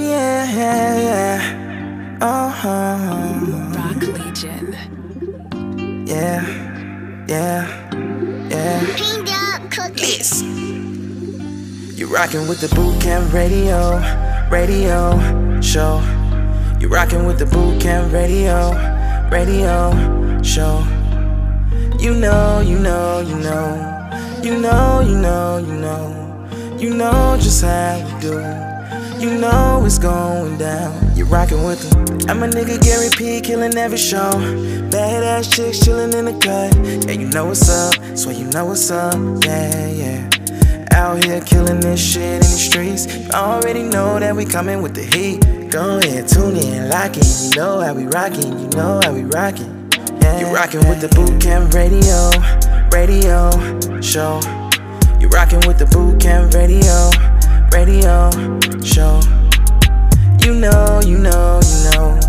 yeah, yeah, yeah. Uh-huh. Rock Legion. Yeah, yeah, yeah. Listen. You rockin' with the boot camp radio, radio show. You rockin' with the boot camp radio, radio show. You know, you know, you know, you know, you know, you know, you know just how we do. You know it's going down. You rockin' with them. I'm a nigga Gary P, killing every show. Badass chicks chillin' in the cut. Yeah, you know what's up. Swear you know what's up. Yeah, yeah. Out here killing this shit in the streets. You already know that we coming with the heat. Go ahead, tune in, lock in. You know how we rockin'. You know how we rockin'. Yeah, you rockin' with the boot camp radio, radio show. You rockin' with the boot camp radio, radio show. You know, you know, you know,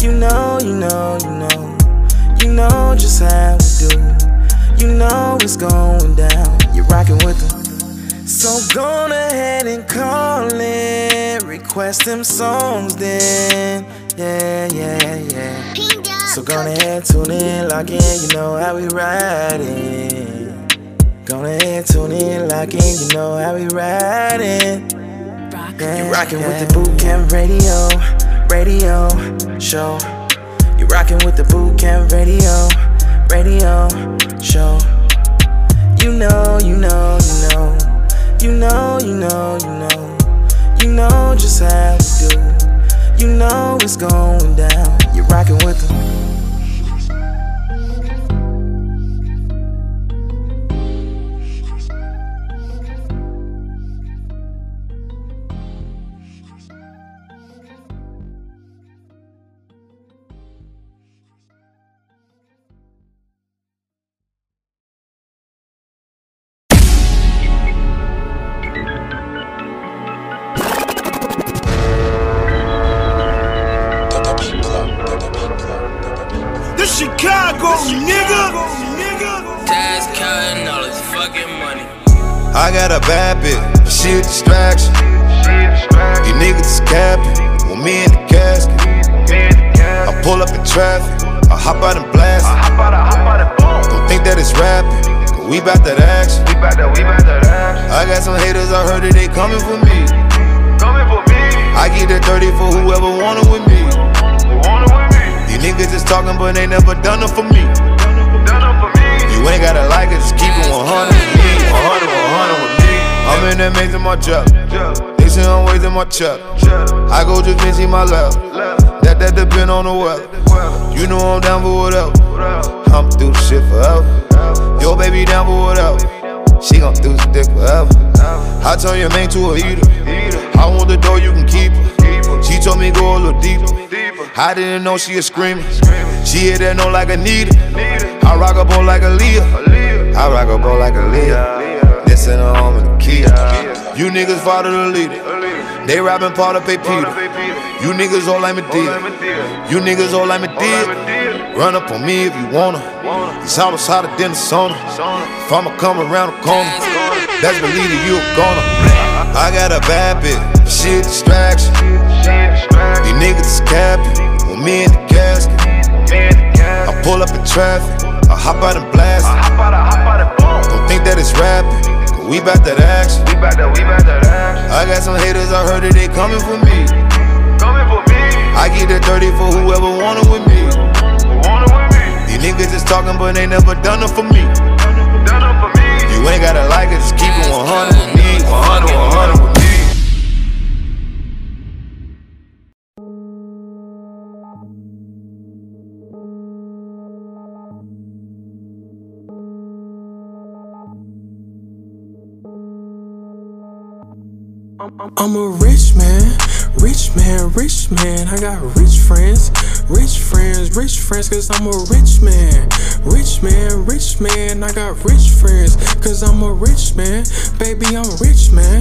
you know, you know, you know, you know just how we do. You know it's going down. You're rockin' with them. So go ahead and call in, request them songs then. Yeah, yeah, yeah. So go ahead, tune in, lock in, you know how we riding. Go ahead, tune in, lock in, you know how we riding. You rockin' with the boot camp radio, radio show. You rockin' with the boot camp radio, radio show. You know, you know, you know, you know, you know, you know, you know just how we do. You know it's going down. You rockin' with. The I go just Vinci my left. That that depend on the weather. You know I'm down for whatever. I'm through shit forever. Yo baby down for whatever. She gon' do this dick forever. I turn your main to a eater. I want the door, you can keep her. She told me go a little deeper. I didn't know she was screaming. She hit that note like a needle. I rock a boat like Aaliyah. I rock a boat like Aaliyah. This in a home in the Kia. You niggas follow the leader. They rapping part of pay Peter. You niggas all like me did. You niggas all like me did. Run up on me if you wanna. It's hotter than the sauna. If I'ma come around the corner, best believe that you a goner. I got a bad bitch, a distraction. These niggas is capping, want me in the casket. I pull up in traffic, I hop out and blast. it. Don't think that it's rapping, cause we bout that we bout that action. I got some haters, I heard that they coming for me. Coming for me. I get that 30 for whoever want it with me. Who wanna with me? These niggas just talking, but they never done it for me. Done it for me. You ain't gotta like it, just keep I'm a rich man, rich man, rich man. I got rich friends, rich friends, rich friends, cause I'm a rich man. Rich man, rich man. I got rich friends, cause I'm a rich man. Baby, I'm rich man.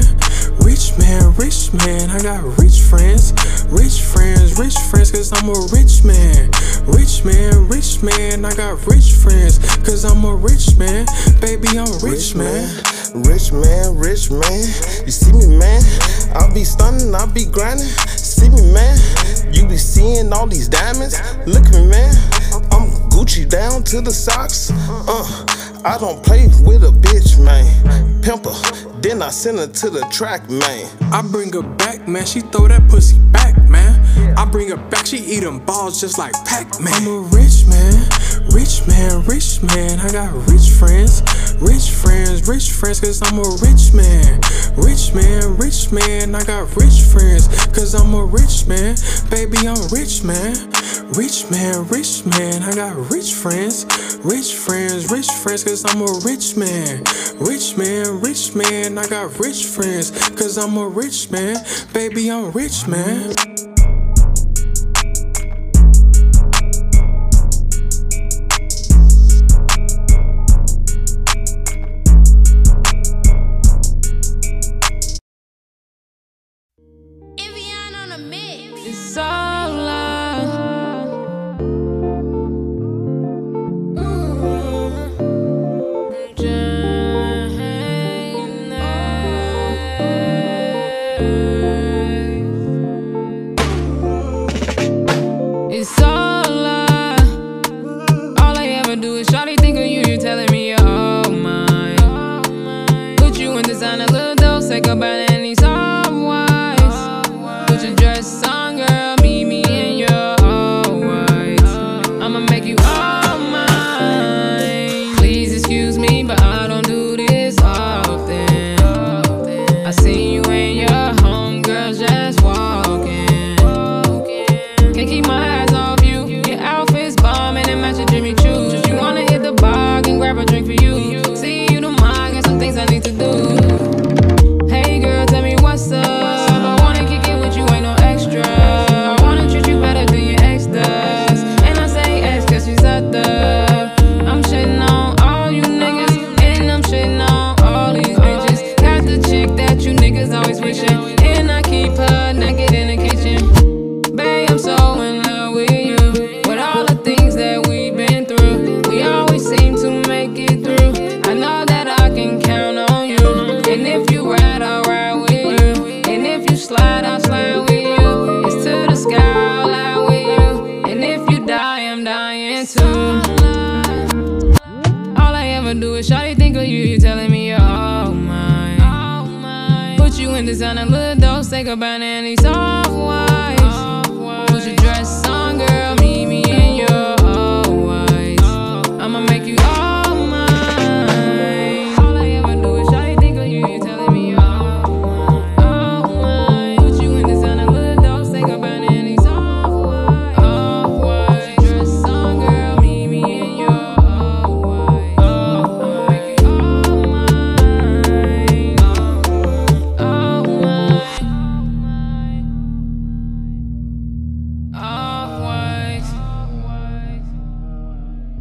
Rich man, rich man. I got rich friends, rich friends, rich friends, cause I'm a rich man. Rich man, rich man. I got rich friends, cause I'm a rich man. Baby, I'm rich man. Rich man, rich man. You see me, man? I'll be stunning, I'll be grinding. see me, man. You be seeing all these diamonds. Look at me, man. I'm Gucci down to the socks. Uh, I don't play with a bitch, man. Pimper, then I send her to the track, man. I bring her back, man. She throw that pussy back, man. I bring her back, she eat them balls just like Pac Man. I'm a rich man, rich man, rich man. I got rich friends, rich friends, rich friends, cause I'm a rich man. Rich man, rich man. I got rich friends, cause I'm a rich man. Baby, I'm rich man. Rich man, rich man. I got rich friends, rich friends, rich friends, cause I'm a rich man. Rich man, rich man. I got rich friends, cause I'm a rich man. Baby, I'm rich man. Pints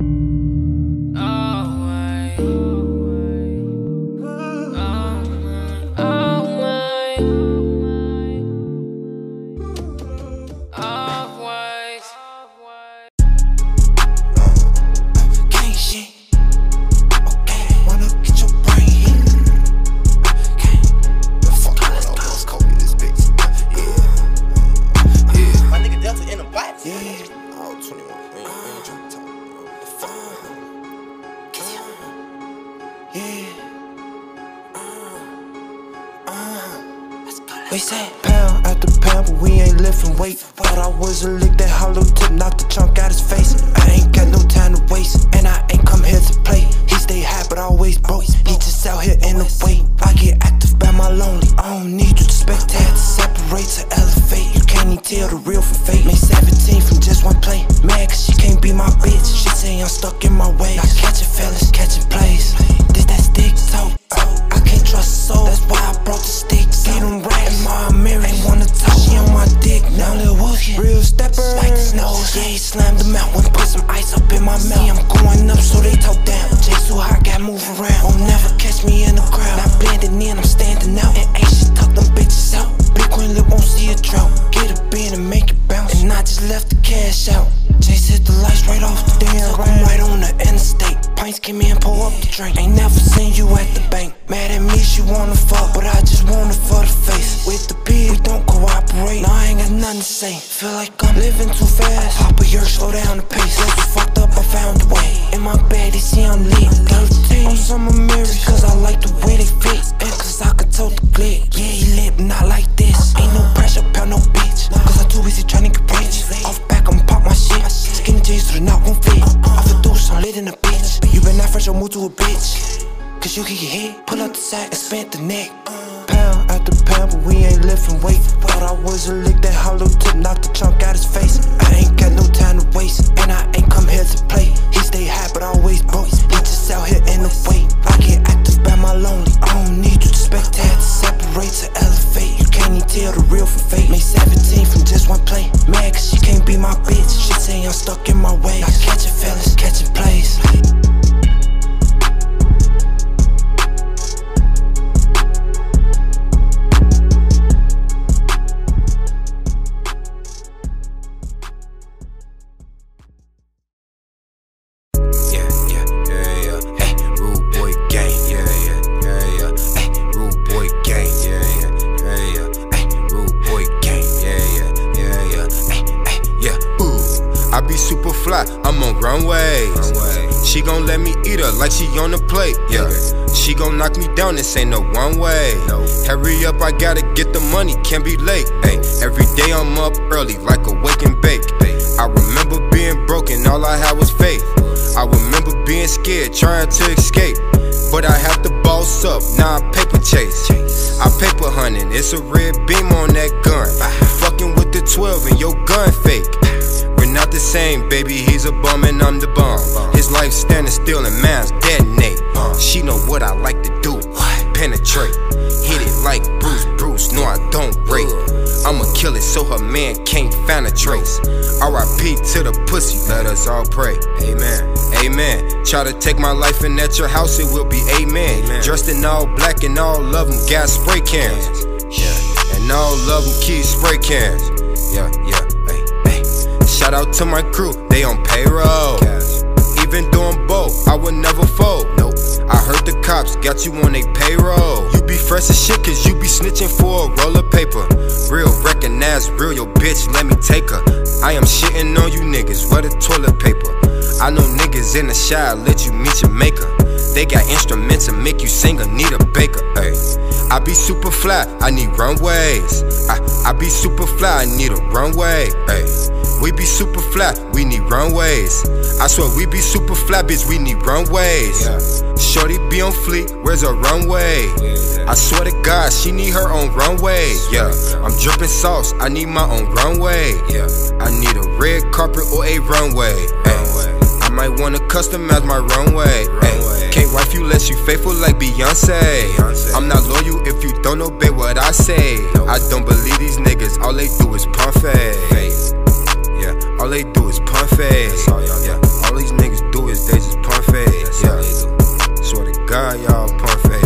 came neck. Pound after pound, but we ain't lifting weight. Thought I was a lick, that hollow tip knocked the chunk out his face. I ain't got no time to waste, and I ain't come here to play. He stay high, but always broke. He just out here in the way. I get active by my lonely. I don't need you to spectate, to separate, to elevate. You can't even tell the real from fake. Made 17 from just one play. Mad cause she can't be my bitch. She say I'm stuck in my way. I catch catching feelings, catching plays. Down. This ain't no one way. Hurry up, I gotta get the money. Can't be late. Hey, every day I'm up early like a wake and bake. I remember being broken, all I had was faith. I remember being scared, trying to escape. But I have to boss up, now I paper chase. I paper hunting, it's a red beam on that gun. Fucking with the 12 and your gun fake. We're not the same, baby, he's a bum and I'm the bomb. His life standing still and man's detonate. She know what I like to penetrate. Hit it like Bruce, Bruce, no I don't break. I'ma kill it so her man can't find a trace. RIP to the pussy, let us all pray. Amen. Amen. Try to take my life and at your house it will be amen. Dressed in all black and all of them got spray cans. Yeah. And all of them keep spray cans. Yeah, yeah. Hey, hey. Shout out to my crew, they on payroll. Even doing both, I would never fold. I heard the cops got you on they payroll. You be fresh as shit, cause you be snitching for a roll of paper. Real recognize real, your bitch, let me take her. I am shitting on you niggas, where the toilet paper? I know niggas in the shy, let you meet your maker. They got instruments to make you sing a baker. Ay. I be super fly, I need runways. I, I be super fly, I need a runway. Ay. We be super fly, we need runways. I swear we be super fly, bitch, we need runways. Shorty be on fleet, where's her runway? I swear to God, she need her own runway. Yeah, I'm dripping sauce, I need my own runway. Yeah, I need a red carpet or a runway. Ay. I might wanna customize my runway. Ay. Can't wife you less you faithful like Beyonce. I'm not loyal if you don't obey what I say. I don't believe these niggas, all they do is pump fade. All they do is pump fade. Yeah, all these niggas do is they just pump fade. Yeah, swear to God, y'all pump fade.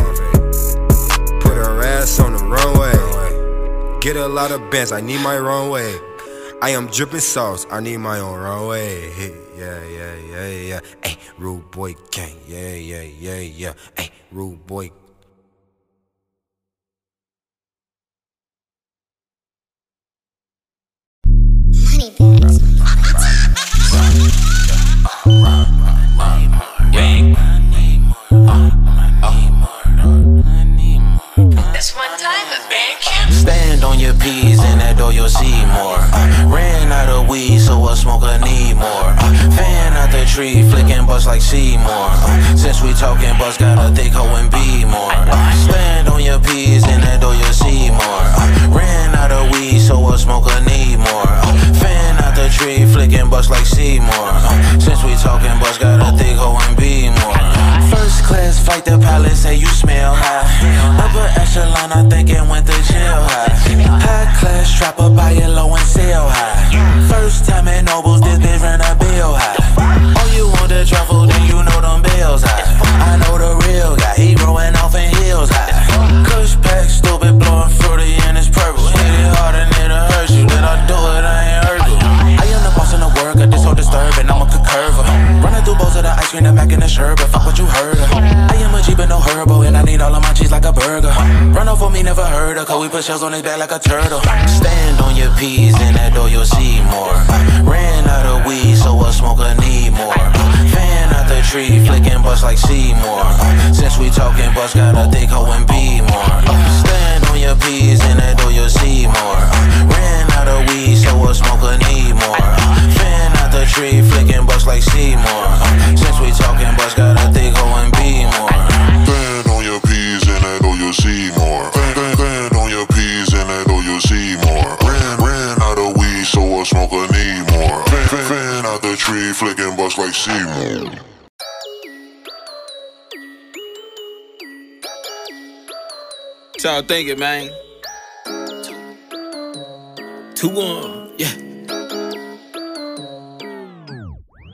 Put her ass on the runway. Get a lot of bands, I need my runway. I am dripping sauce, I need my own runway. Yeah, yeah, yeah, yeah. Hey, rude boy gang. Yeah, yeah, yeah, yeah. Hey, rude boy This one Stand on your P's and that door you'll see more. Uh, ran out of weed, so a smoker need more. Uh, fan out the tree, flicking bust like Seymour. Since we talking bust, got a thick hoe and be more. Stand on your P's and that door you'll see more. Uh, ran out of weed, so a smoker need more. Fan tree, flicking bust like Seymour. Since we talking bust, got a thick hoe and be more. First class flight, the pilot say you smell high. Upper echelon, I think it went to jail high. High class trapper, buy it low and sell high. First time at Nobles, put shells on his back like a turtle. Stand on your P's, in that door you'll see more. Ran out of weed, so a smoker need more. Fan out the tree, flicking bust like Seymour. Since we talking bust, got a thick hoe and be more. Stand on your P's, in that door you'll see more. Ran out of weed, so a smoker need more. Fan out the tree, flicking bust like Seymour. Since we talking bust, got a thick hoe and be more. Out the tree, flicking bust like Seymour. Y'all thinking, man? Two one, yeah.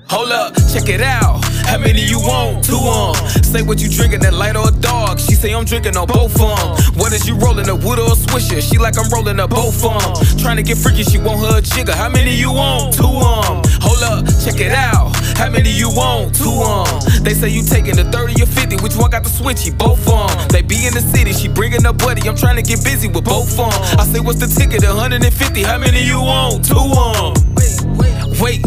Hold up, check it out. How many you want? Two on. Say what you drinking, that light or a dog. She say I'm drinking on both of 'em. What is you rolling, a wood or a swisher? She like I'm rolling up both of 'em. Trying to get freaky, she want her a jigger. How many you want? Two on. Hold up, check it out. How many you want? Two on. They say you taking the 30 or 50. Which one got the switchy? Both on. They be in the city, she bringing her buddy. I'm trying to get busy with both on. I say, what's the ticket? 150. How many you want? Two on. Wait.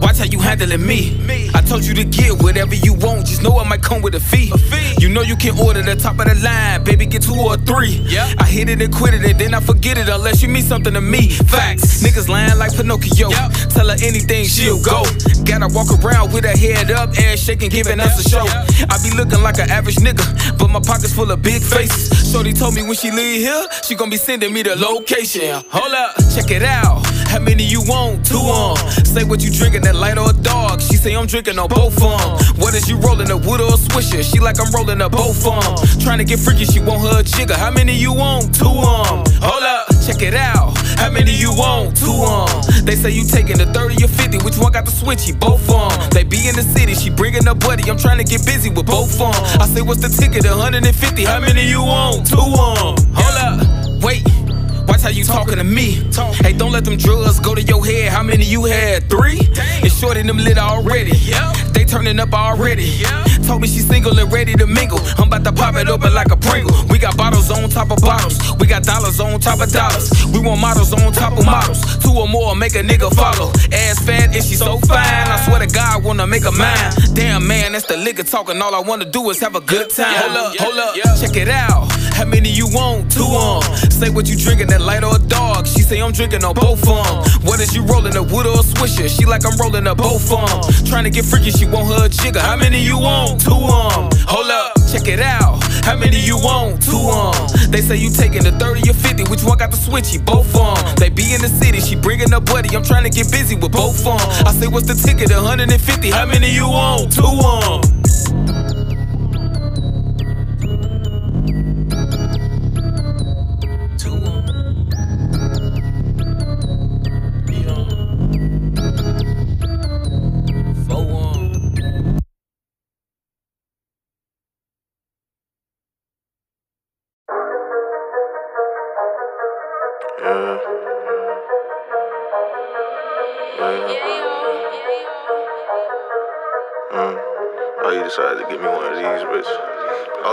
Watch how you handling me. I told you to get whatever you want, just know I might come with a fee. You know you can order the top of the line, baby, get two or three. I hit it and quit it, and then I forget it unless you mean something to me. Facts, niggas lying like Pinocchio. Tell her anything, she'll go. Gotta walk around with her head up, ass shaking, giving us a show. I be looking like an average nigga, but my pockets full of big faces. Shorty told me when she leave here, she gon' be sending me the location. Hold up, check it out. How many you want? Two on. Say what you drinking, that light or a dog. She say I'm drinking on both of of 'em. What is you rolling, a wood or a swisher? She like I'm rolling up both of of 'em. Trying to get freaky, she want her a. How many you want? Two on. Hold up, check it out. How many you want? Two on. They say you taking the 30 or 50. Which one got the switchy? Both on. They be in the city, she bringing a buddy. I'm trying to get busy with both on. I say, what's the ticket? 150. How many you want? Two on. Hold up, wait. Watch how you talking to me. Hey, don't let them drugs go to your head. How many you had? Three? It's And shorty them lit already. They turning up already. Told me she single and ready to mingle. I'm about to pop it open like a Pringle. We got bottles on top of bottles. We got dollars on top of dollars. We want models on top of models. Two or more make a nigga follow. Ass fat and she so fine. I swear to God, wanna make a mine. Damn man, that's the liquor talking. All I wanna do is have a good time. Hold up, hold up, check it out. How many you want? Two on. Say what you drinking, that light or a dog. She say I'm drinking on both of of 'em. What is you rolling, a wood or a swisher? She like I'm rolling up both of of 'em. Trying to get freaky, she want her a jigger. How many you want? Two on. Hold up, check it out. How many you want? Two on. They say you taking the 30 or 50. Which one got the switchy? Both on. They be in the city, she bringing her buddy. I'm trying to get busy with both on. I say, what's the ticket? 150. How many you want? Two on.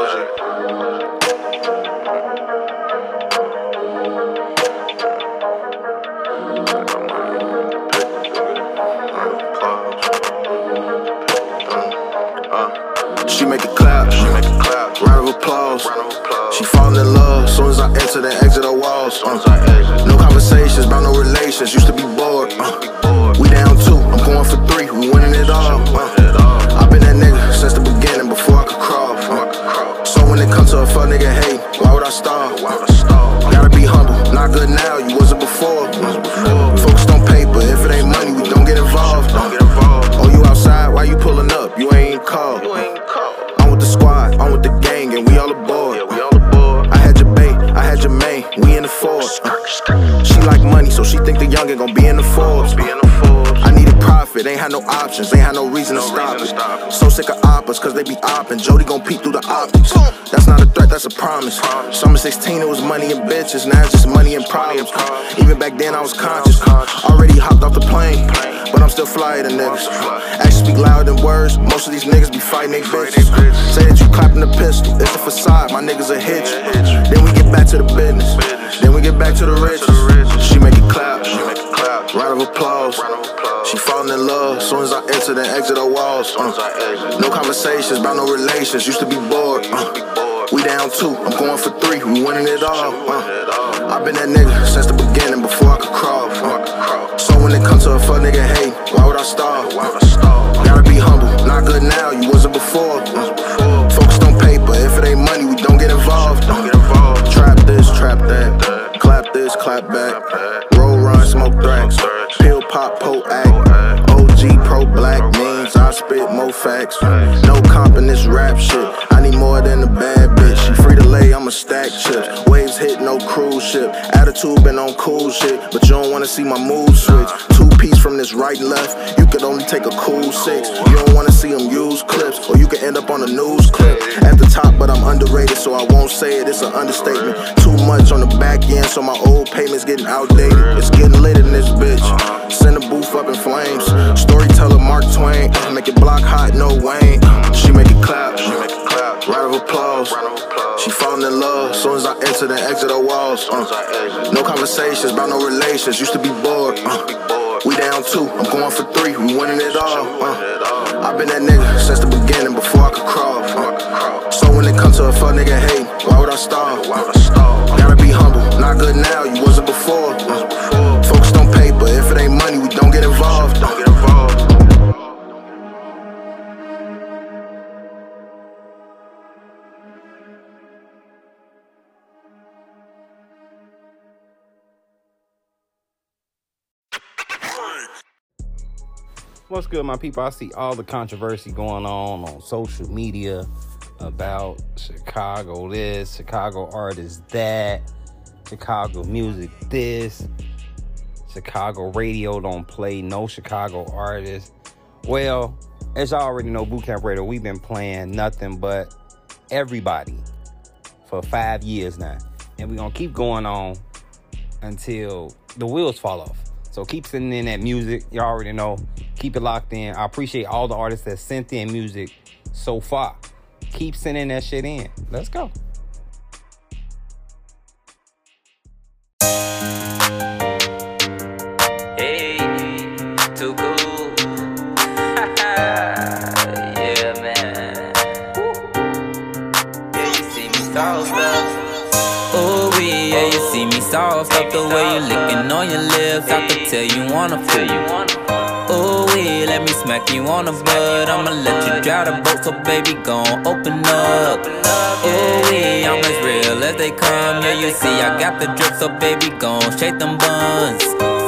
She make it clap. She make it clap. Round of applause. She falling in love. Soon as I enter, then exit the walls. Uh. No conversations about no relations. Used to be bored. Uh. Options, ain't had no reason to stop it. So sick of op us, cause they be opping. Jody gon' peek through the optics. That's not a threat, that's a promise. Summer 16, it was money and bitches. Now it's just money and problems. Even back then, I was conscious. Already hopped off the plane, but I'm still flyer than niggas. Actions speak louder than words. Most of these niggas be fighting they bitches. Say that you clapping the pistol, it's a facade. My niggas a hitch. Then we get back to the business. Then we get back to the riches. She make it clap. Round of applause. She falling in love. Soon as I enter, then exit the walls. Uh. No conversations about no relations. Used to be bored. Uh. We down two. I'm going for three. We winning it all. Uh. I've been that nigga since the beginning before I could crawl. Uh. So when it comes to a fuck nigga hate, why would I stall? Gotta be humble. Not good now. You wasn't before. Uh. Focused on paper. If it ain't money, we don't get involved. Uh. Trap this, trap that. Clap this, clap back. Smoke thrax. Pill, pop, po, act. OG, pro, black means I spit more facts. No comp in this rap shit. I need more than a bad I'ma stack chips. Waves hit, no cruise ship. Attitude been on cool shit, but you don't wanna see my mood switch. Two piece from this right and left. You could only take a cool six. You don't wanna see them use clips, or you could end up on a news clip. At the top, but I'm underrated, so I won't say it. It's an understatement. Too much on the back end, so my old payments getting outdated. It's getting lit in this bitch. Send the booth up in flames. Storyteller Mark Twain. Make it block hot, no Wayne. She make it clap. Round of applause. She falling in love. Soon as I enter, then exit the walls. Uh. No conversations about no relations. Used to be bored. Uh. We down two. I'm going for three. We winning it all. Uh. I've been that nigga since the beginning before I could crawl. Uh. So when it comes to a fuck nigga hate, why would I stall? Why would I stall? Gotta be humble. Not good now. You wasn't before. Uh. Focused on paper. If it ain't money, we don't get involved. Don't What's good, my people? I see all the controversy going on on social media about Chicago this, Chicago artists that, Chicago music this, Chicago radio don't play no Chicago artists. Well, as y'all already know, Bootcamp Radio, we've been playing nothing but everybody for five years now. And we're gonna keep going on until the wheels fall off. So keep sending in that music. Y'all already know. Keep it locked in. I appreciate all the artists that sent in music so far. Keep sending that shit in. Let's go. Me up the way you licking on your lips. I could tell you wanna feel you. Ooh, wee, let me smack you on the butt. I'ma let you drive the boat, so baby, gon' open up. Ooh, wee, I'm as real as they come. Yeah, you see, I got the drip, so baby, gon' shake them buns.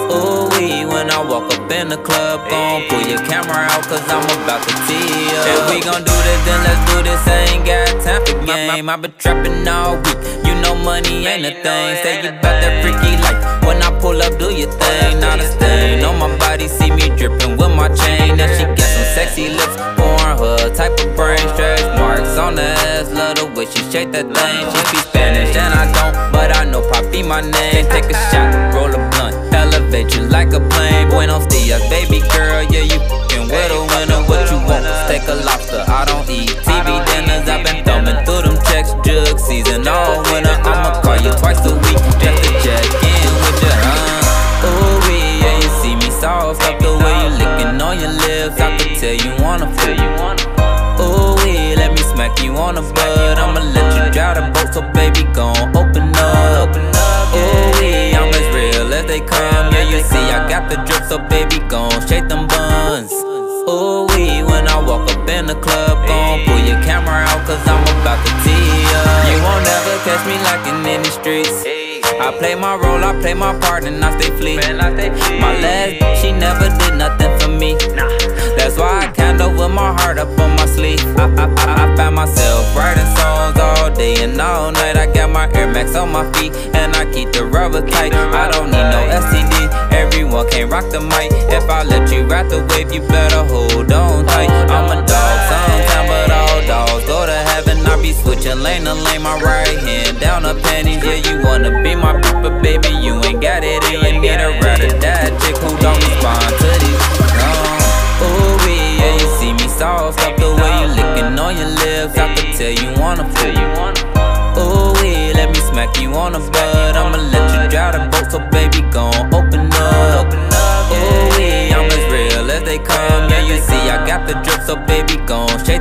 Ooh, wee, when I walk up in the club, gon' pull your camera out, cause I'm about to tee up. If we gon' do this, then let's do this. I ain't got time for game. I've been trapping all week. Money ain't a thing. Say you bout that freaky life. When I pull up, do your thing. Not a stain on my body, see me dripping with my chain. Now she got some sexy lips, porn her type of brain. Stretch marks on the ass, love the way she shake that thing. She speak Spanish and I don't, but I know Poppy my name. Take a shot, roll a blunt, elevate you like a plane. Buenos dias, baby girl, yeah you fucking with a winner. What you want? Take a lobster, I don't eat TV dinners. I've been thumbing through them checks, jug season all winter. You wanna feel you. Ooh, let me smack you on the butt. I'ma let you drive the boat, so baby, gon' open up. Ooh, wee, I'm as real as they come. Yeah, you see, I got the drip, so baby, gon' shake them buns. Ooh, wee, when I walk up in the club, gon' pull your camera out, cause I'm about to tee up. You won't ever catch me lacking in the streets. I play my role, I play my part, and I stay fleet. My last, she never did nothing for me. My heart up on my sleeve. I, I, I, I find myself writing songs all day and all night. I got my Air Max on my feet, and I keep the rubber tight. I don't need no STD, everyone can't rock the mic. If I let you ride the wave, you better hold on tight. I'm a dog sometimes, but me switching lane to lane, my right hand down the panties. Yeah, you wanna be my but baby, you ain't got it, you need a ride or die chick who don't respond to these. Me soft up the way you licking on your lips. I could tell you wanna wanna. Ooh, let me smack you on the butt. I'ma let you drive the boat, so baby, gon' open up. Ooh, wee, I'm as real as they come. Yeah, you see, I got the drip, so baby, gon' shake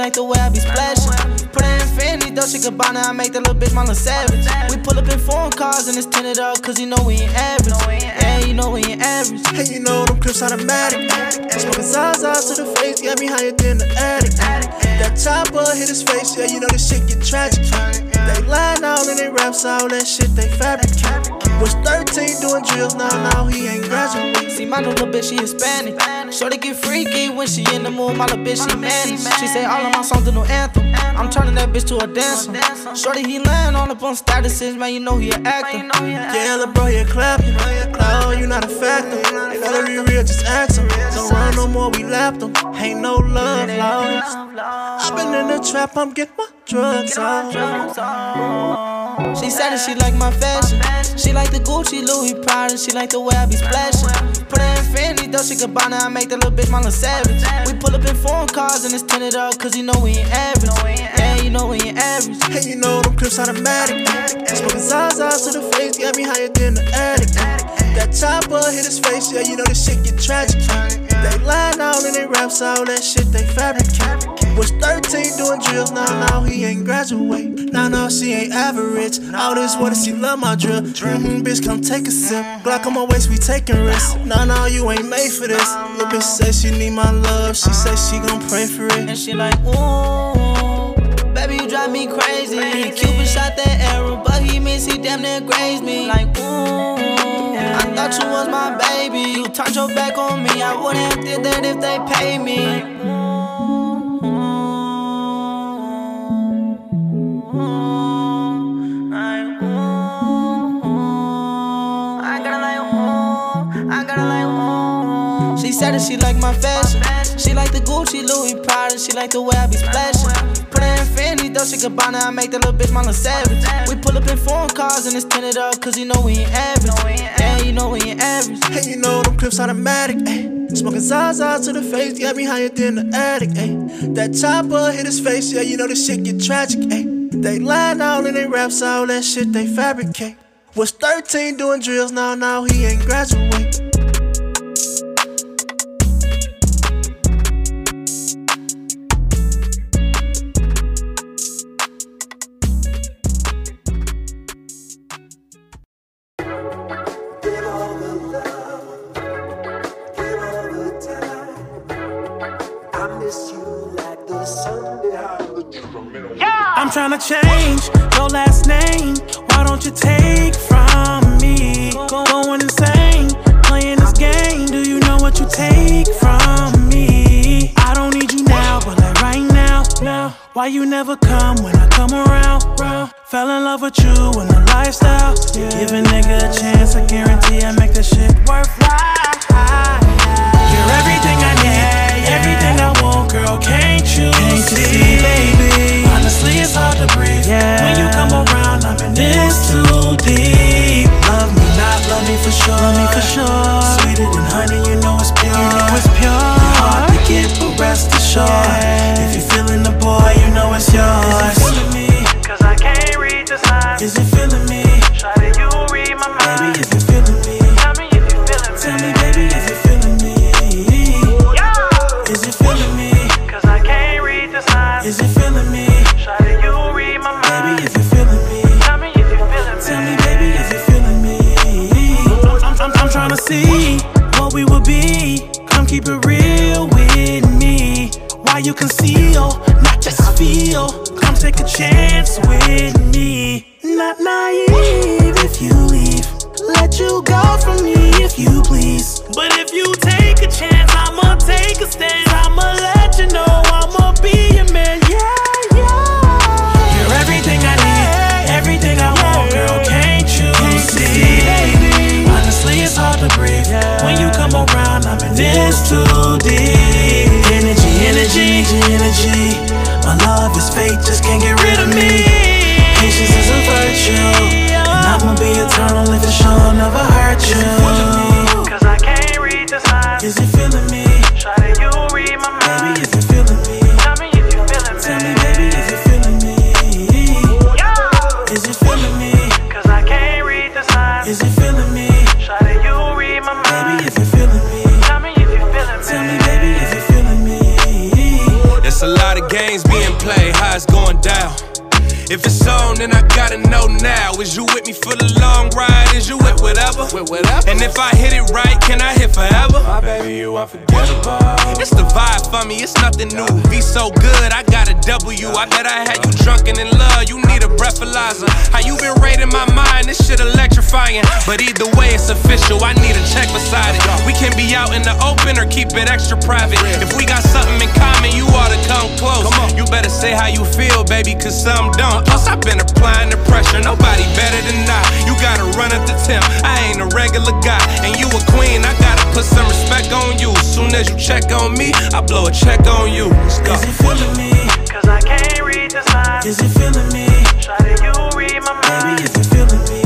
like the way I be splashing. Put her in Fendi, Dolce Gabbana. I make that little bitch my little savage. We pull up in foreign cars and it's tinted up, cause you know we ain't average. Yeah, you know we ain't average. Hey, you know them clips automatic. Smoking Zaza to the face, got me higher than the attic. That chopper hit his face, yeah, you know this shit get tragic. They line out and they raps all that shit they fabricate. Was 13 doing drills, now now he ain't graduated. See my little bitch, she Hispanic. Shorty get freaky when she in the mood, my little bitch, she managed. She say all of my songs a new anthem. I'm turning that bitch to a dancer. Shorty, he lying all up on statuses, man, you know he an actor. Yeah, little bro, you clap, you know you. No, you not a factor. They gotta be real, just ask him. Don't run no more, we lapped them. Ain't no love lost. I've been in the trap, I'm getting my drugs on. She said that she like my fashion. She like the Gucci, Louis Prada. She like the way I be splashing. Put her in Fendi, Dolce Gabbana. I make that little bitch my little savage. We pull up in foreign cars and it's tinted up, cause you know we ain't average. Yeah, you know we ain't average. Hey, you know them clips automatic. Smoking Zaza to the face, got me higher than the attic. That chopper hit his face, yeah, you know this shit get tragic. They line out and they raps all that shit they fabricate. Was 13 doing drills, now now he ain't graduate. Now now she ain't average. All this water, she love my drip. Mm-hmm, bitch, come take a sip. Glock on my waist, we taking risks. Now now you ain't made for this. Little bitch say she need my love, she say she gon' pray for it. And she like, ooh, baby, you drive me crazy. Cupid shot that arrow, but he missed, he damn near grazed me. Like, ooh, thought you was my baby. You turned your back on me, I wouldn't have did that if they paid me. Oh, oh. Oh, she said that she like my fashion. She like the Gucci, Louis Prada. She like the way I be splashing. Put her in Fendi, Dolce Gabbana. I make that little bitch my little savage. We pull up in foreign cars and it's tinted up, cause you know we ain't average. Yeah, you know we ain't average. Hey, you know them clips automatic. Ay. Smoking Zaza to the face, got me higher than the attic. Ay. That chopper hit his face, yeah, you know this shit get tragic. Ay. They line out and they raps all that shit they fabricate. Was 13 doing drills, now now he ain't graduate. Change your last name. Why don't you take from me? Going insane, playing this game. Do you know what you take from me? I don't need you now, but like right now, now. Why you never come when I come around? Round. Fell in love with you and the lifestyle. Give a nigga a chance, I guarantee I make that shit worthwhile. You're everything girl. Can't you Can't see, see, baby? Honestly, it's hard to breathe. Yeah. When you come around, I'm in this too deep. Love me, not love me for sure. Love me for sure. Sweeter than honey, you know the open or keep it extra private. If we got something in common, you ought to come close. You better say how you feel, baby, cause some don't. Plus, I've been applying the pressure. Nobody better than I. You gotta run at the temp. I ain't a regular guy, and you a queen. I gotta put some respect on you. Soon as you check on me, I blow a check on you. Let's go. Is it feeling me? Cause I can't read the signs. Is it feeling me? Try to you read my mind. Baby, is it feeling me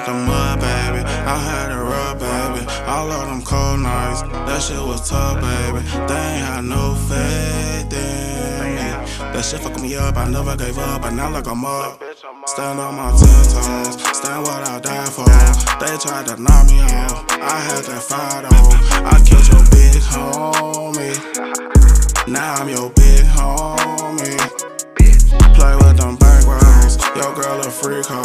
out the mud, baby. I had it rough, baby. All of them cold nights, that shit was tough, baby. They ain't had no faith in me. That shit fucked me up, I never gave up, but now look, I'm up. Stand on my ten toes, stand what I die for. They tried to knock me off, I had that fight on. I killed your big homie. Now I'm your big homie. Play with them backgrounds. Your girl a freak hoe.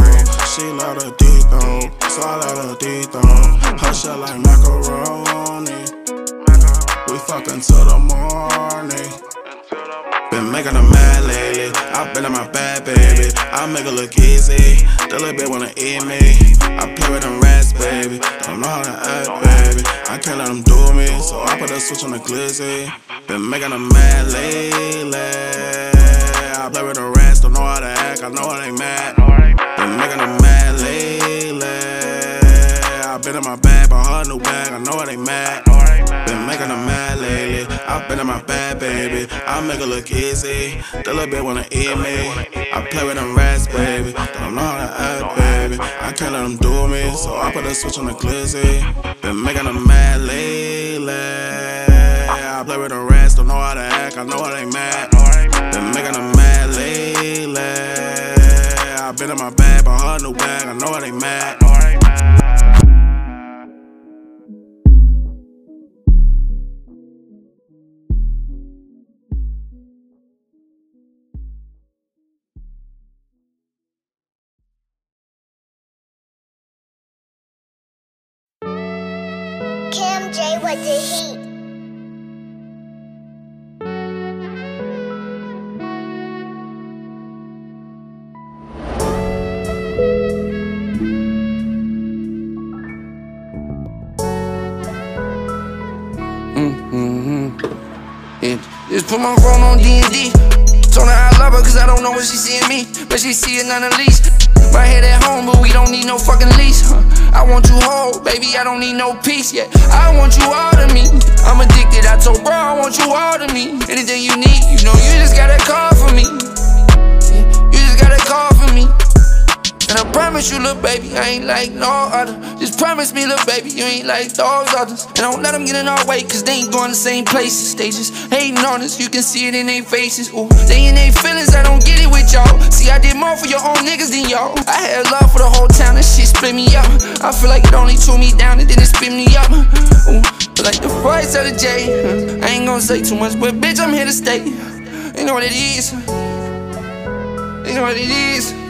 She love deep though. So I love the deep though. Her shit like macaroni. We fucking till the morning. Been making a mad lately. I been in my bad baby. I make her look easy. The little bit wanna eat me. I play with them rats, baby. Don't know how to act, baby. I can't let them do me, so I put a switch on the glizzy. Been making a mad lately. I play with the rats, don't know how to act, I know it ain't mad. Been making them mad lately. I've been in my bag, but her new bag, I know it ain't mad. Been making them mad lately. I've been in my bag, baby. I make it look easy. The little bit wanna eat me. I play with them rats, baby. Don't know how to act, baby. I can't let them do me, so I put a switch on the glizzy. Been making them mad lately. I play with them rats, don't know how to act, I know it ain't mad. know why they mad. Know why they mad. Cam J with the heat. Yeah. Just put my phone on D&D. Told her I love her cause I don't know what she see in me. But she see it none the least. My head at home, but we don't need no fucking lease. Huh. I want you whole, baby, I don't need no peace yet. I want you all to me. I'm addicted, I told bro, I want you all to me. Anything you need, you know, you just gotta call for me. And I promise you, little baby, I ain't like no other. Just promise me, little baby, you ain't like those others. And don't let them get in our way, cause they ain't going the same places. They just hating on us, you can see it in their faces. Ooh, they in their feelings, I don't get it with y'all. See, I did more for your own niggas than y'all. I had love for the whole town, that shit split me up. I feel like it only threw me down and then it spit me up. Ooh, like the price of the J. I ain't gonna say too much, but bitch, I'm here to stay. You know what it is. You know what it is.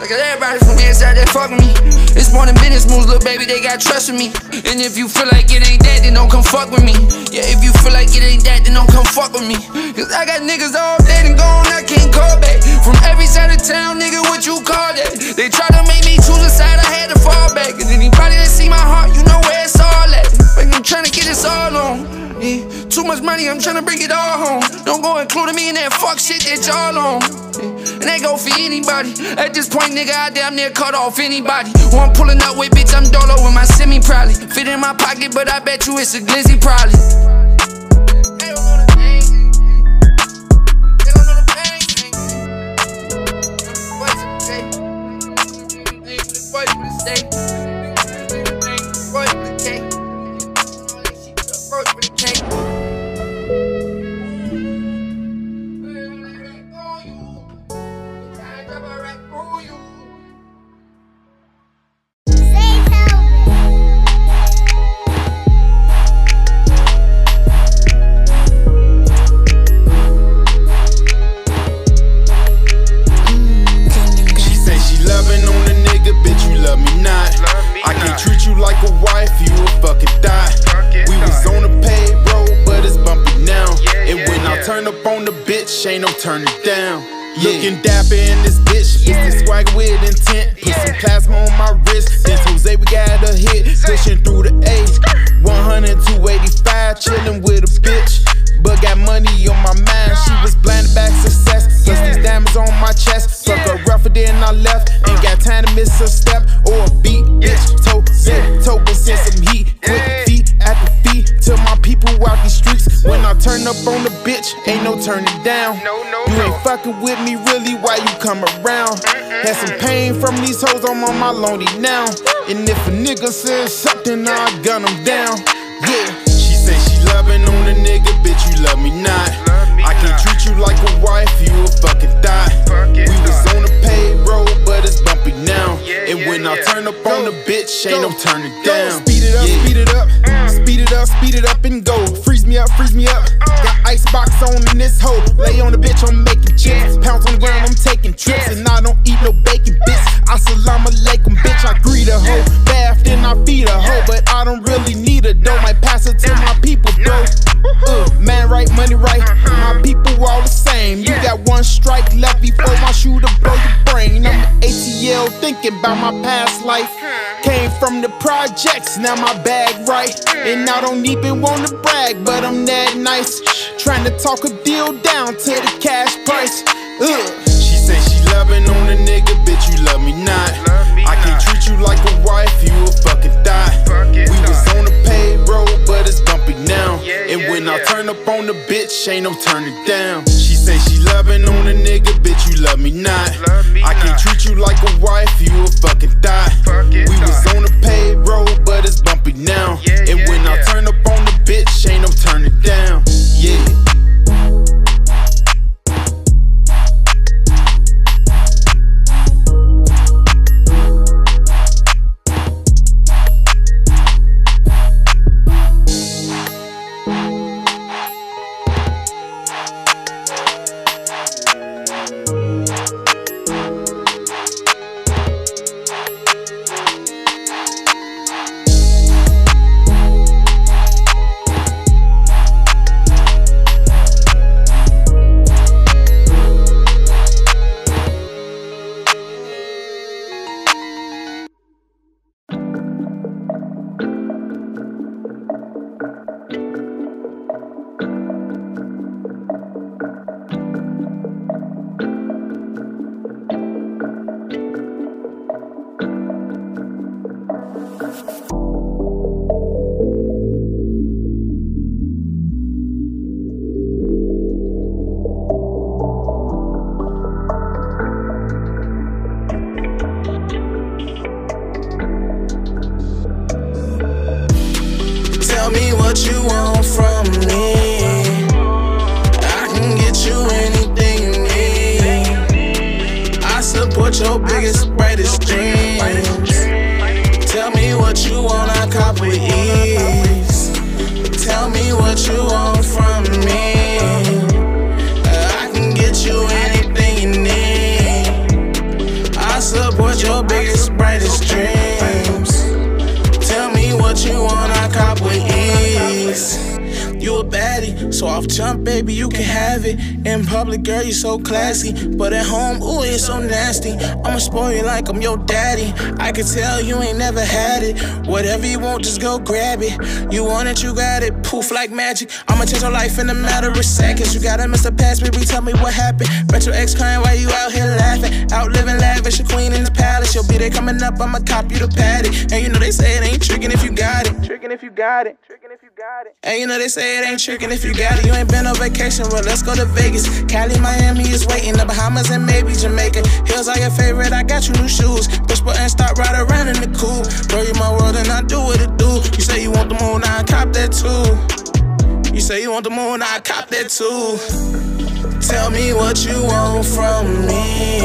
Look at everybody from the inside that fuck with me. It's more than business moves, little baby, they got trust in me. And if you feel like it ain't that, then don't come fuck with me. Yeah, if you feel like it ain't that, then don't come fuck with me. Cause I got niggas all dead and gone, I can't call back. From every side of town, nigga, what you call that? They try to make me choose a side, I had to fall back. And anybody that see my heart, you know where it's all at. I'm trying to get this all on. Yeah, too much money, I'm trying to bring it all home. Don't go including me in that fuck shit that y'all on. Yeah, and that go for anybody. At this point, nigga, I damn near cut off anybody. I'm pulling up with, bitch, I'm dolo with my semi probably. Fit in my pocket, but I bet you it's a glizzy probably. Down. Looking dapper in this bitch, it's the swag with intent. Put some plasma on my wrist. This Jose, we got a hit, pushing through the A. 100, 285, chillin' with a bitch. But got money on my mind, she was blinded back success. Plus these diamonds on my chest. Fuck her rougher than I left. Ain't got uh. time to miss a step or a beat, bitch. Toe, zip, token, send some heat. Quick feet at the feet to my people out these streets. When I turn up on the bitch, ain't no turning down. You ain't fucking with me, really, why you come around? Had some pain from these hoes, I'm on my lonely now. And if a nigga says something, I gun him down. Yeah, she say she loving on the nigga, bitch, you love me not. I can't treat you like a wife, you a fucking thot. We was on the paid road, but it's bumpy now. And when I turn up on the bitch, ain't no turning down. Speed it up, speed it up, speed it up, speed it up and go. Freeze me up, freeze me up. Icebox on in this hole. Lay on the bitch, I'm making chips. Pounds on the ground, I'm taking trips. And I don't eat no bacon, bitch. Assalamu alaikum, bitch. I greet a hoe. Bath, then I feed a hoe. But I don't really need a dough. Might pass it to my people, though. Uh, man, right, money right. My people all the same. You got one strike left before my shooter blow your brain. I'm ATL thinking about my past life. Came from the projects, now my bag right. And I don't even wanna brag, but I'm that nice. Trying to talk a deal down to the cash price. Ugh. She say she loving on the nigga, bitch, you love me not. I can't treat you like a wife, you a fucking thot. We was on the paid road, but it's bumpy now. And when I turn up on the bitch, ain't no turning down. She say she loving on the nigga, bitch, you love me not. I can't treat you like a wife, you a fucking thot. We was on the paid road, but it's bumpy now. And when I turn up on the bitch, ain't no turning down. Spoil you like I'm your daddy. I can tell you ain't never had it. Whatever you want, just go grab it. You want it, you got it. Poof like magic. I'ma change your life in a matter of seconds. You gotta miss the past, baby, tell me what happened. Retro ex crying while you out here laughing. Out living lavish, a queen in the palace. You'll be there coming up, I'ma cop you the patty. And you know they say it ain't tricking if you got it. Tricking if you got it. Tricking if you got it. And you know they say it ain't tricking if you got it. You ain't been on vacation, well, let's go to Vegas. Cali, Miami is waiting. The Bahamas and maybe Jamaica. Hills are your favorite, I got you new shoes. Push button, start right around in the cool. Girl, you my world and I do what it do. You say you want the moon, I cop that too. You say you want the moon, I cop that too. Tell me what you want from me.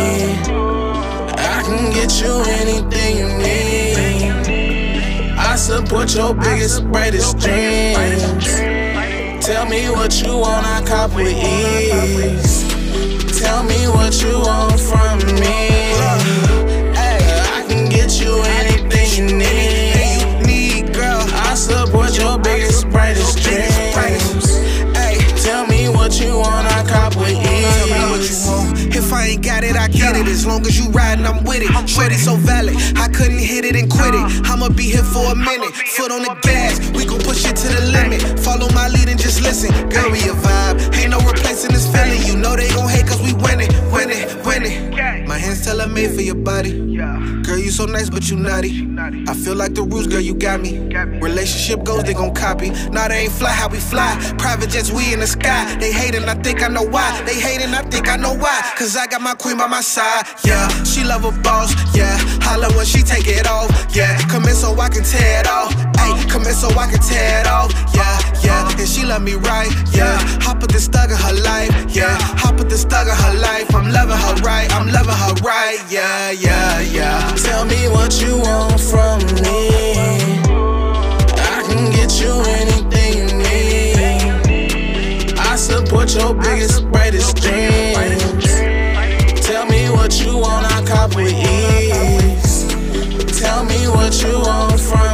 I can get you anything you need. I support your biggest, brightest dreams. Tell me what you want, I cop with ease. Tell me what you want from me. I can get you anything you need. I support your biggest, brightest dreams. Hey, tell me what you want, I cop with Tell me what you ease. want. If I ain't got it, I get it. As long as you riding, I'm with it. Shorty so valid, I couldn't hit it and quit it. I'ma be here for a minute. Foot on the gas, we gon' push it to the limit. Follow my lead and just listen. Girl, we a vibe. Ain't no replacing this feeling. You know they gon' hate cause we win it, win it, win it. My hands tell made for your body. Girl, you so nice, but you naughty. I feel like the rules, girl, you got me. Relationship goes, they gon' copy. Nah, they ain't fly how we fly. Private jets, we in the sky. They hating, I think I know why. They hating, I think I know why. Cause I got my queen by my side. Yeah, she love a boss. Yeah, holla when she take it off. Yeah, come in so I can tear it off. Ayy, come in so I can tear it off. Yeah, yeah, and she love me right. Yeah, hop with this thug in her life. Yeah, hop with this thug in her life. I'm loving her right. I'm loving her right. Yeah, yeah, yeah. Tell me what you want from me. I can get you anything you need. I support your biggest, brightest dreams. Tell me what you want, I cop with ease. Tell me what you want from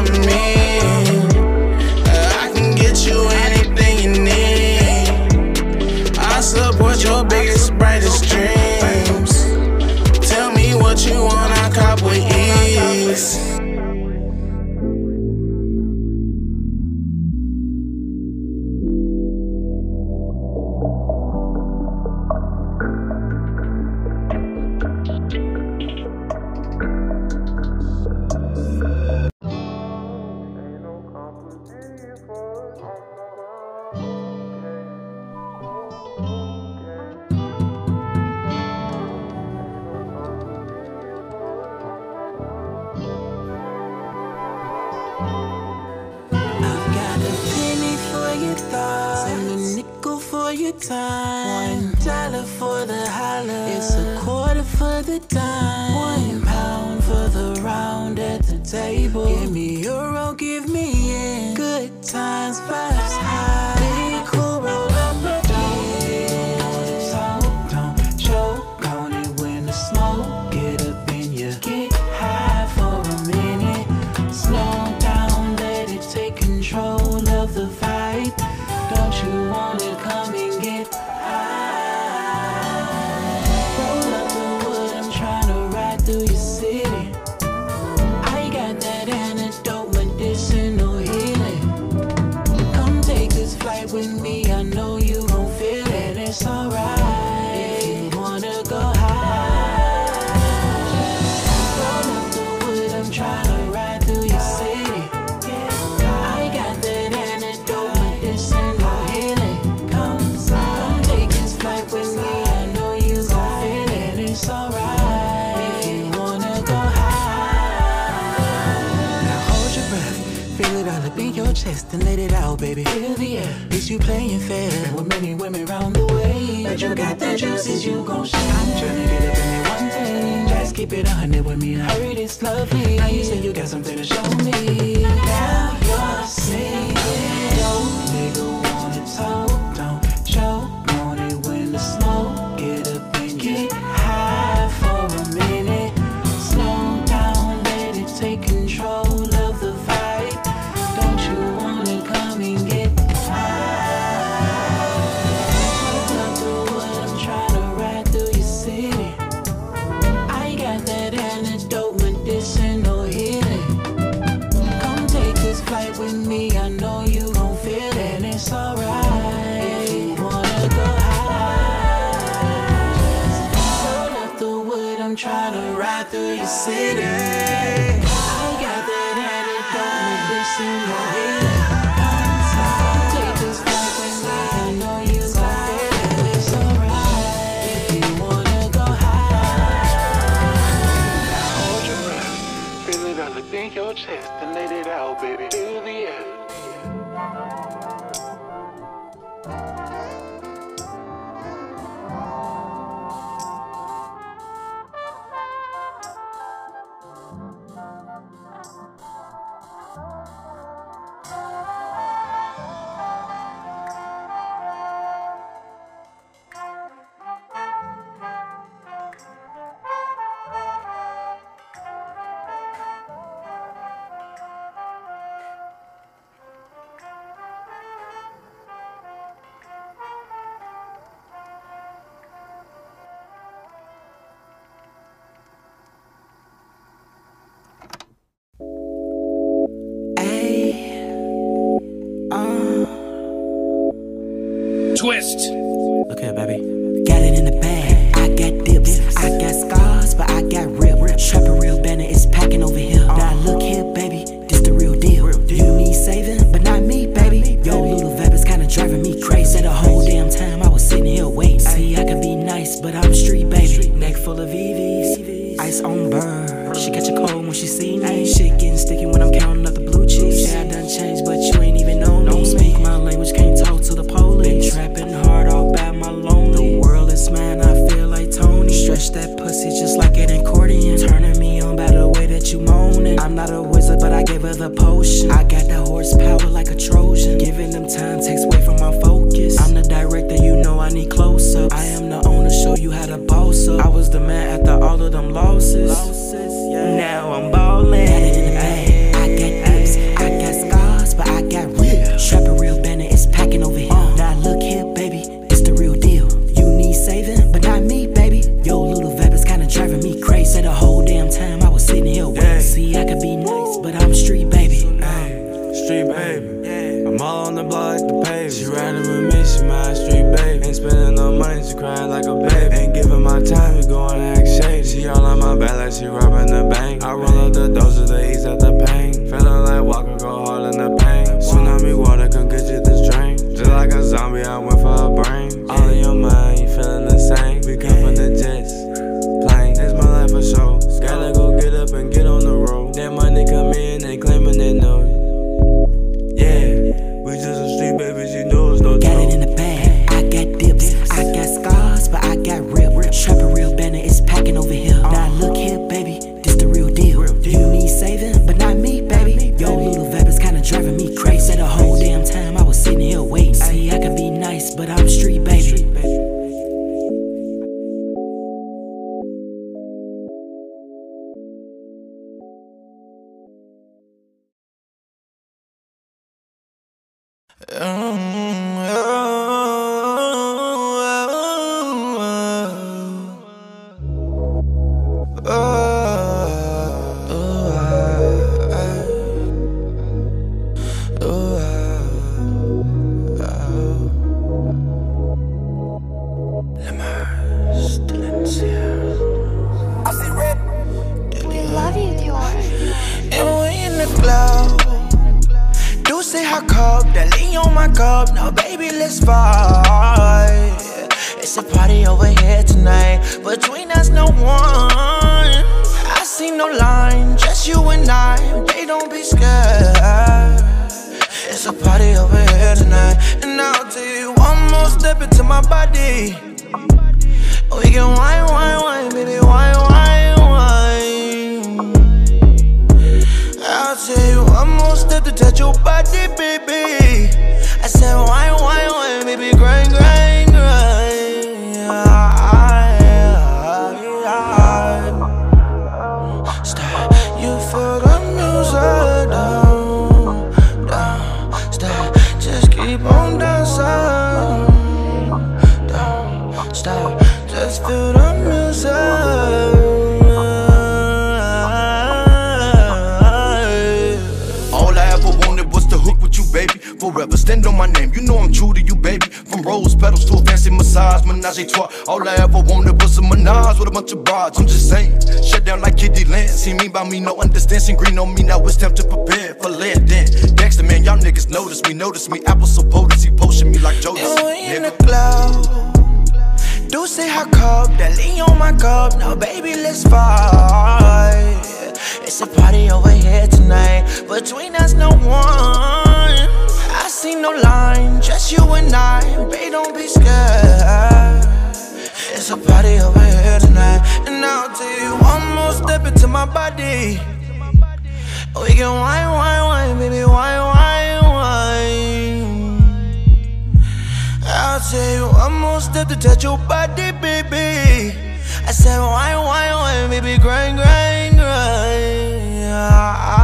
you got the juices, you gon' shine. I'm tryna get up in that one thing. Just keep it a hundred with me. I heard it's lovely. Now you say you got something to show me. Now you're singing. Yo, nigga wanna talk. over here. Now look here, baby, this the real deal. You need saving, but not me, baby. Yo, little vibe is kinda driving me crazy. The whole damn time I was sitting here waiting. See, I could be nice, but I'm street, baby. Neck full of VVS, ice on burn. She catch a cold when she see me. Shit getting sticky my body. We can wine, wine, wine, baby, wine, wine, wine. I'll you one more step to touch your body, baby. I said, wine, wine, wine, baby, grind, grind, grind. You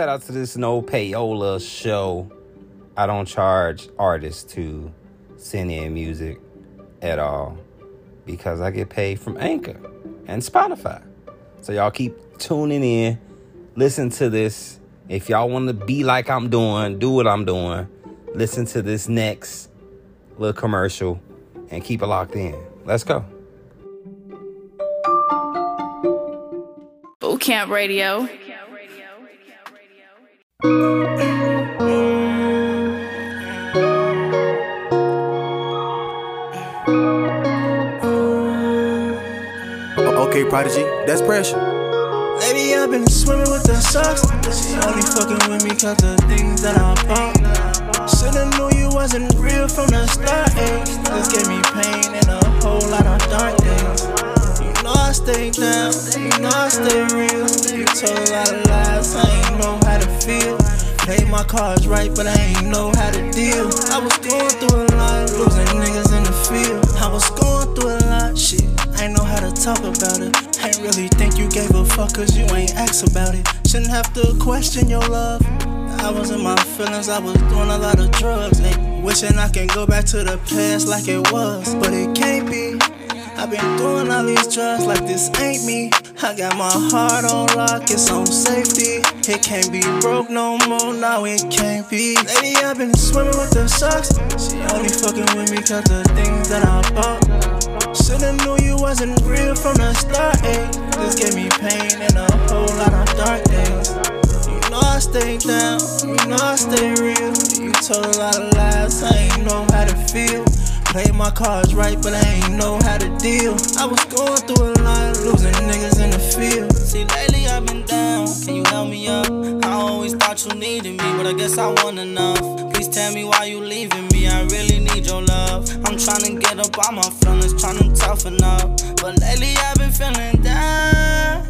Shout out to this no payola show. I don't charge artists to send in music at all because I get paid from Anchor and Spotify. So y'all keep tuning in, listen to this. If y'all want to be like I'm doing, do what I'm doing. Listen to this next little commercial and keep it locked in. Let's go. Boot Camp Radio. Okay, Prodigy, that's pressure. Lady, I've been swimming with the socks. She only fucking with me cause the things that I bought. Shoulda knew you wasn't real from the start. eh. This gave me pain and a whole lot of dark days. You know I stay down, you know I stay real. You told a lot of lies, Played my cards right, but I ain't know how to deal. I was going through a lot, losing niggas in the field. I was going through a lot, shit. I ain't know how to talk about it. I Ain't really think you gave a fuck cause you ain't asked about it. Shouldn't have to question your love. I was in my feelings, I was doing a lot of drugs. Ay, wishing I can go back to the past like it was, but it can't be. I've been doing all these drugs like this ain't me. I got my heart on lock, it's on safety. It can't be broke no more, now it can't be. Lady, I've been swimming with the sharks. She only fucking with me cause the things that I bought. Shoulda knew you wasn't real from the start, ayy. This gave me pain and a whole lot of dark days. You know I stay down, you know I stay real. You told a lot of lies, I ain't know how to feel. Played my cards right, but I ain't know how to deal. I was going through a lot, losing niggas in the field. See, lately I've been down. Can you help me up? I always thought you needed me, but I guess I want enough. Please tell me why you leaving me. I really need your love. I'm trying to get up on my feelings, trying to toughen up. But lately I've been feeling down.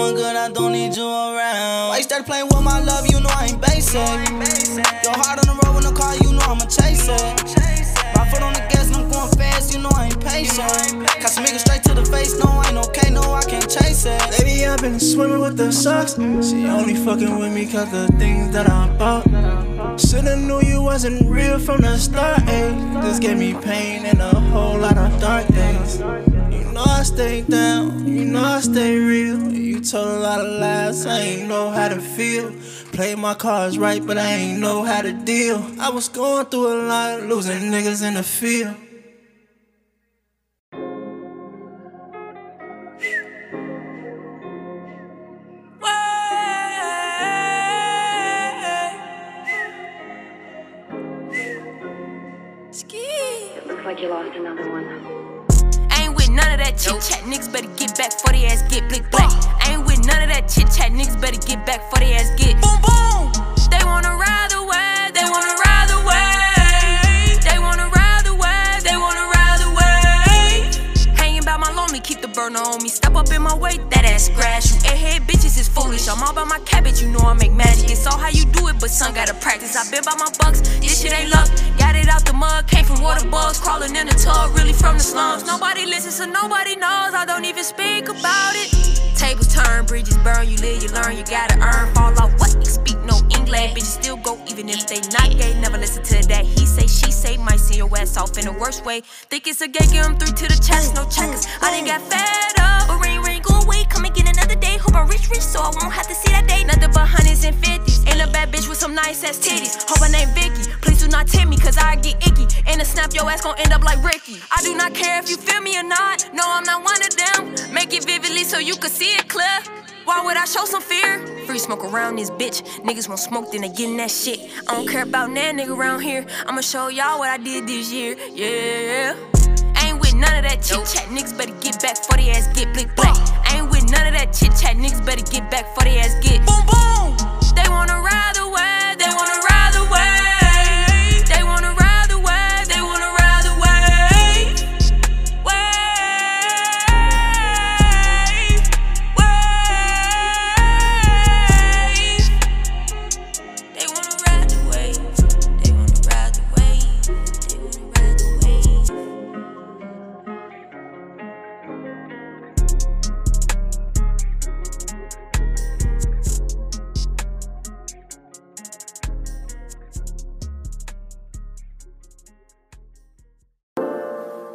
Doing good, I don't need you around. Why you started playing with my love? You know I ain't basic. Your heart on the road in the car, you know I'ma chase it. My patient. Got some niggas straight to the face, no, I ain't okay, no, I can't chase it. Baby, I've been swimming with the sharks. She only fucking with me cause the things that I bought. Shoulda knew you wasn't real from the start, ayy. This gave me pain and a whole lot of dark things. You know I stay down, you know I stay real. You told a lot of lies, I ain't know how to feel. Played my cards right, but I ain't know how to deal. I was going through a lot, losing niggas in the field. Like you lost another one. Ain't with none of that chit chat, niggas better get back for the ass get blick black. Ain't with none of that chit chat, niggas better get back for the ass get boom boom. They wanna ride wave, they wanna ride wave. They wanna ride wave, they wanna ride wave. Hanging by my lonely, keep the burner on me. Step up in my way, that ass scratch. Foolish. I'm all about my cabbage, you know I make magic. It's all how you do it, but son gotta practice. I been by my bucks, this shit ain't luck. Got it out the mud, came from water bugs, crawling in the tub, really from the slums. Nobody listens, so nobody knows. I don't even speak about it. Tables turn, bridges burn, you live, you learn, you gotta earn. Fall off what? You speak no English, bitches still go even if they not gay. Never listen to that. He say, she say, might send your ass off in the worst way. Think it's a gay, give him three to the chest, no checkers. I done got fed up, but come again another day. Hope I'm rich, rich, so I won't have to see that day. Nothing but hundreds and fifties. Ain't a bad bitch with some nice ass titties. Hope her name Vicky. Please do not tempt me, cause I get icky. And a snap, your ass gon' end up like Ricky. I do not care if you feel me or not. No, I'm not one of them. Make it vividly so you can see it clear. Why would I show some fear? Free smoke around this bitch. Niggas won't smoke, then they gettin' that shit. I don't care about that nigga around here. I'ma show y'all what I did this year. Yeah. Ain't with none of that chit chat. Niggas better get back for the ass get blick black. Ain't with none of that chit chat. Niggas better get back for the ass get boom boom. They wanna ride the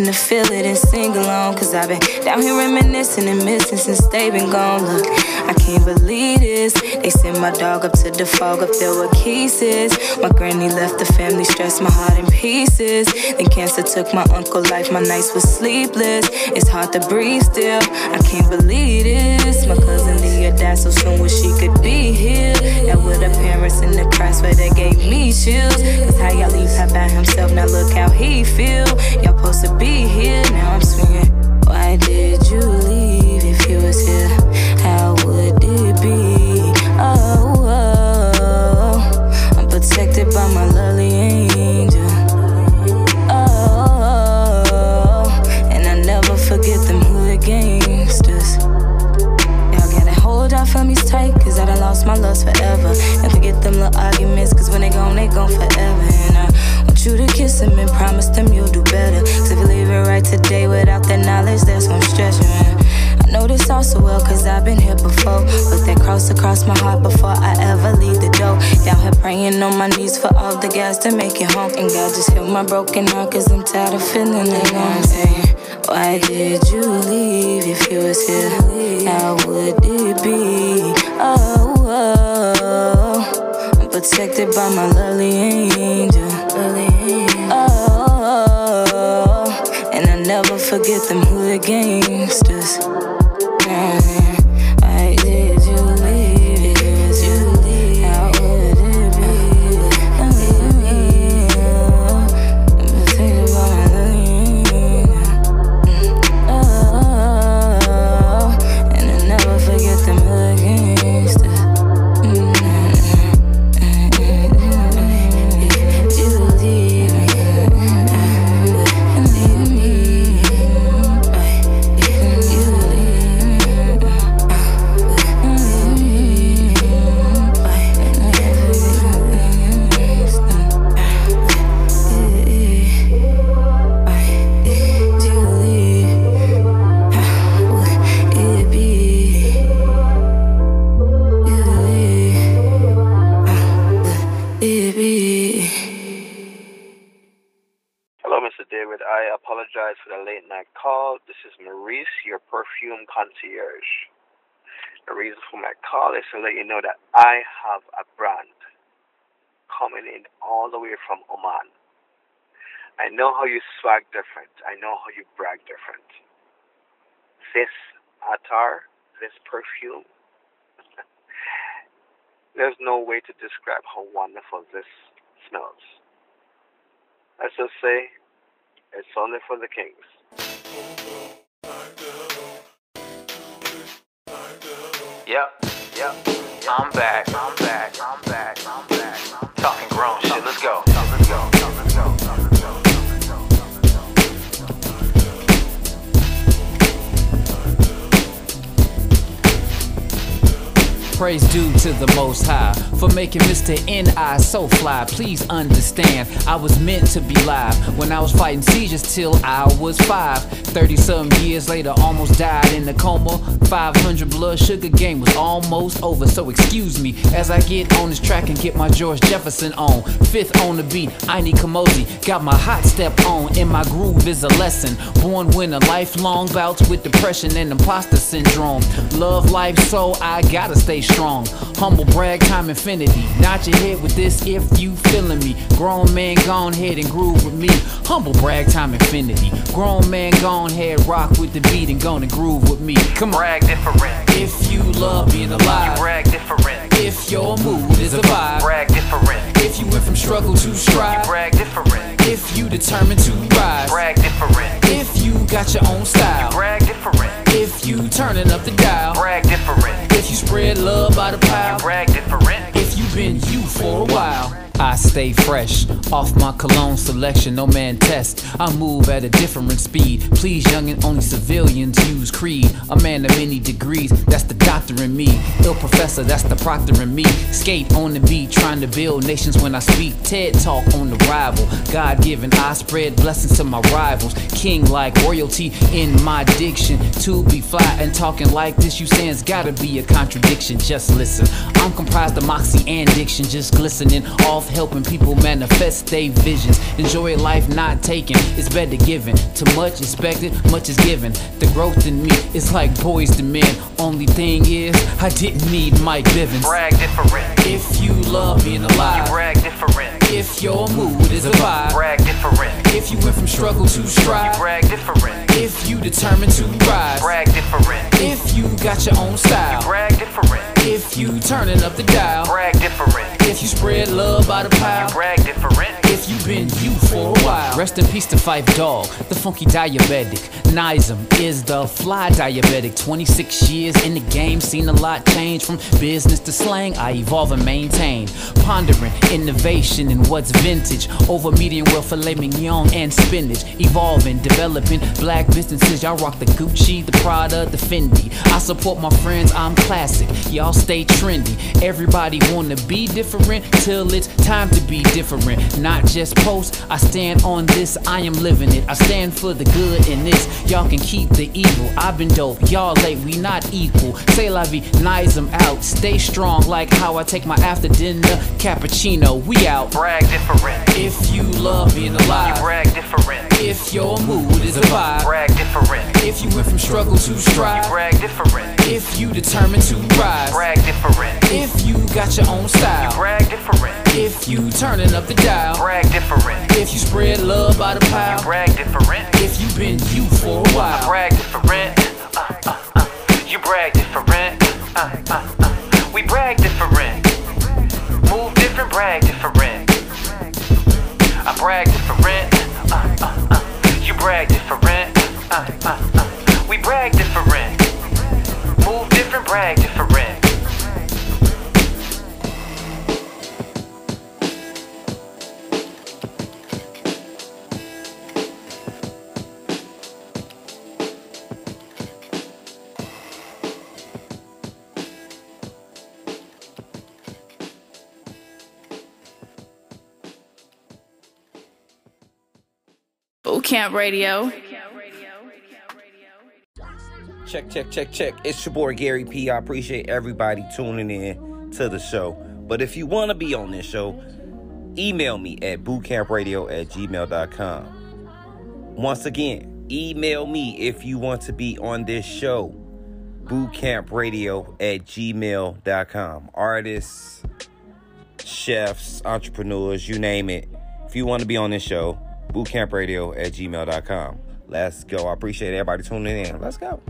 up to feel it and sing along. Cause I've been down here reminiscing and missing since they been gone. Look, I can't believe this. They sent my dog up to the fog up there with kisses. My granny left the family stressed, my heart in pieces. Then cancer took my uncle life, my nights were sleepless. It's hard to breathe still. I can't believe this. My cousin Died so soon, wish she could be here. Now with her parents in the crash where they gave me chills. Cause how y'all leave her by himself, now look how he feel. Y'all supposed to be here, now I'm swinging. My lust forever. And forget them little arguments, cause when they gone, they gone forever. And I want you to kiss them and promise them you'll do better. Cause if you leave it right today without that knowledge, that's you, man. I know this all so well, cause I've been here before. Put that cross across my heart before I ever leave the door. Down here praying on my knees for all the guys to make it home. And God just heal my broken heart, cause I'm tired of feeling like I'm saying. Why did you leave if you was here? How would it be? Protected by my lovely angel. Oh, and I never forget them hood let you know that I have a brand coming in all the way from Oman. I know how you swag different. I know how you brag different. This attar, this perfume, there's no way to describe how wonderful this smells. Let's just say it's only for the kings. Yep, yep. I'm back. I'm Praise due to the Most High for making Mr. N.I. so fly. Please understand, I was meant to be live when I was fighting seizures till I was five. 30 some years later, almost died in a coma. 500 blood sugar game was almost over, so excuse me as I get on this track and get my George Jefferson on. Fifth on the beat, I need Kamosi. Got my hot step on, and my groove is a lesson. Born winner, lifelong bouts with depression and imposter syndrome. Love life, so I gotta stay strong. Humble brag, time infinity. Nod your head with this if you feeling me. Grown man, gone head and groove with me. Humble brag, time infinity. Grown man, gone head, rock with the beat and gonna groove with me. Come on. Brag different. If you love being alive. You brag different. If your mood is a vibe. Brag different. If you went from struggle to strive. You brag different. If you determined to rise. Brag different. If you got your own style. You brag different. If you turning up the dial. Brag different. If you spread love by the pile. You brag different. If you been you for a while. I stay fresh off my cologne selection, no man test. I move at a different speed. Please, youngin', only civilians use creed. A man of many degrees, that's the doctor in me. Ill professor, that's the proctor in me. Skate on the beat, trying to build nations when I speak. TED talk on the rival. God given, I spread blessings to my rivals. King like royalty in my diction. To be fly and talking like this, you saying's gotta be a contradiction. Just listen. I'm comprised of moxie and diction, just glistening off helping people manifest their visions. Enjoy life not taken, it's better given. Too much expected, much is given. The growth in me is like boys to men. Only thing is, I didn't need Mike Bivins. Brag different. If you love being alive, You brag different. if your mood is a vibe, Brag different. if you went from struggle to You strive, brag different. if you determined to rise, Brag different. if you got your own style, Brag different. if you turning up the dial, Brag different. If you spread love by the pile, Brag different. if you been you for a while. Rest in peace to Phife Dawg, the funky diabetic. Nizam is the fly diabetic. 26 years in the game, seen a lot change from business to slang. I evolve and maintain. Pondering innovation and what's vintage. Over medium well filet mignon and spinach. Evolving, developing black businesses. Y'all rock the Gucci, the Prada, the Fendi. I support my friends, I'm classic. Y'all stay trendy. Everybody wanna be different till it's time to be different. Not just post, I stand on this, I am living it. I stand for the good in this. Y'all can keep the evil. I've been dope, y'all late, we not equal. Say la vie, nice them out. Stay strong like how I take my after dinner cappuccino. We out. Brag different. If you love being alive, You brag different. if your mood is a vibe, Brag different. if you went from struggle to You strive, brag different. if you determined to rise, Brag different. if you got your own style, Brag different. if you turning up the dial, Brag different. if you spread love by the You brag different. if you been you for a while. Brag different. Uh, uh, uh. You brag different. Uh, uh, uh. We brag different. Move different, brag different. I brag different. Uh, uh, uh. You brag different. Uh, uh, uh. We brag different. Move different, brag different. Camp Radio. Check, check, check, check. It's your boy Gary P. I appreciate everybody tuning in to the show. But if you want to be on this show, email me at bootcampradio at gmail.com. Once again, email me if you want to be on this show. Bootcampradio at gmail.com. Artists, chefs, entrepreneurs, you name it. If you want to be on this show, bootcampradio at gmail.com. Let's go. I appreciate everybody tuning in. Let's go.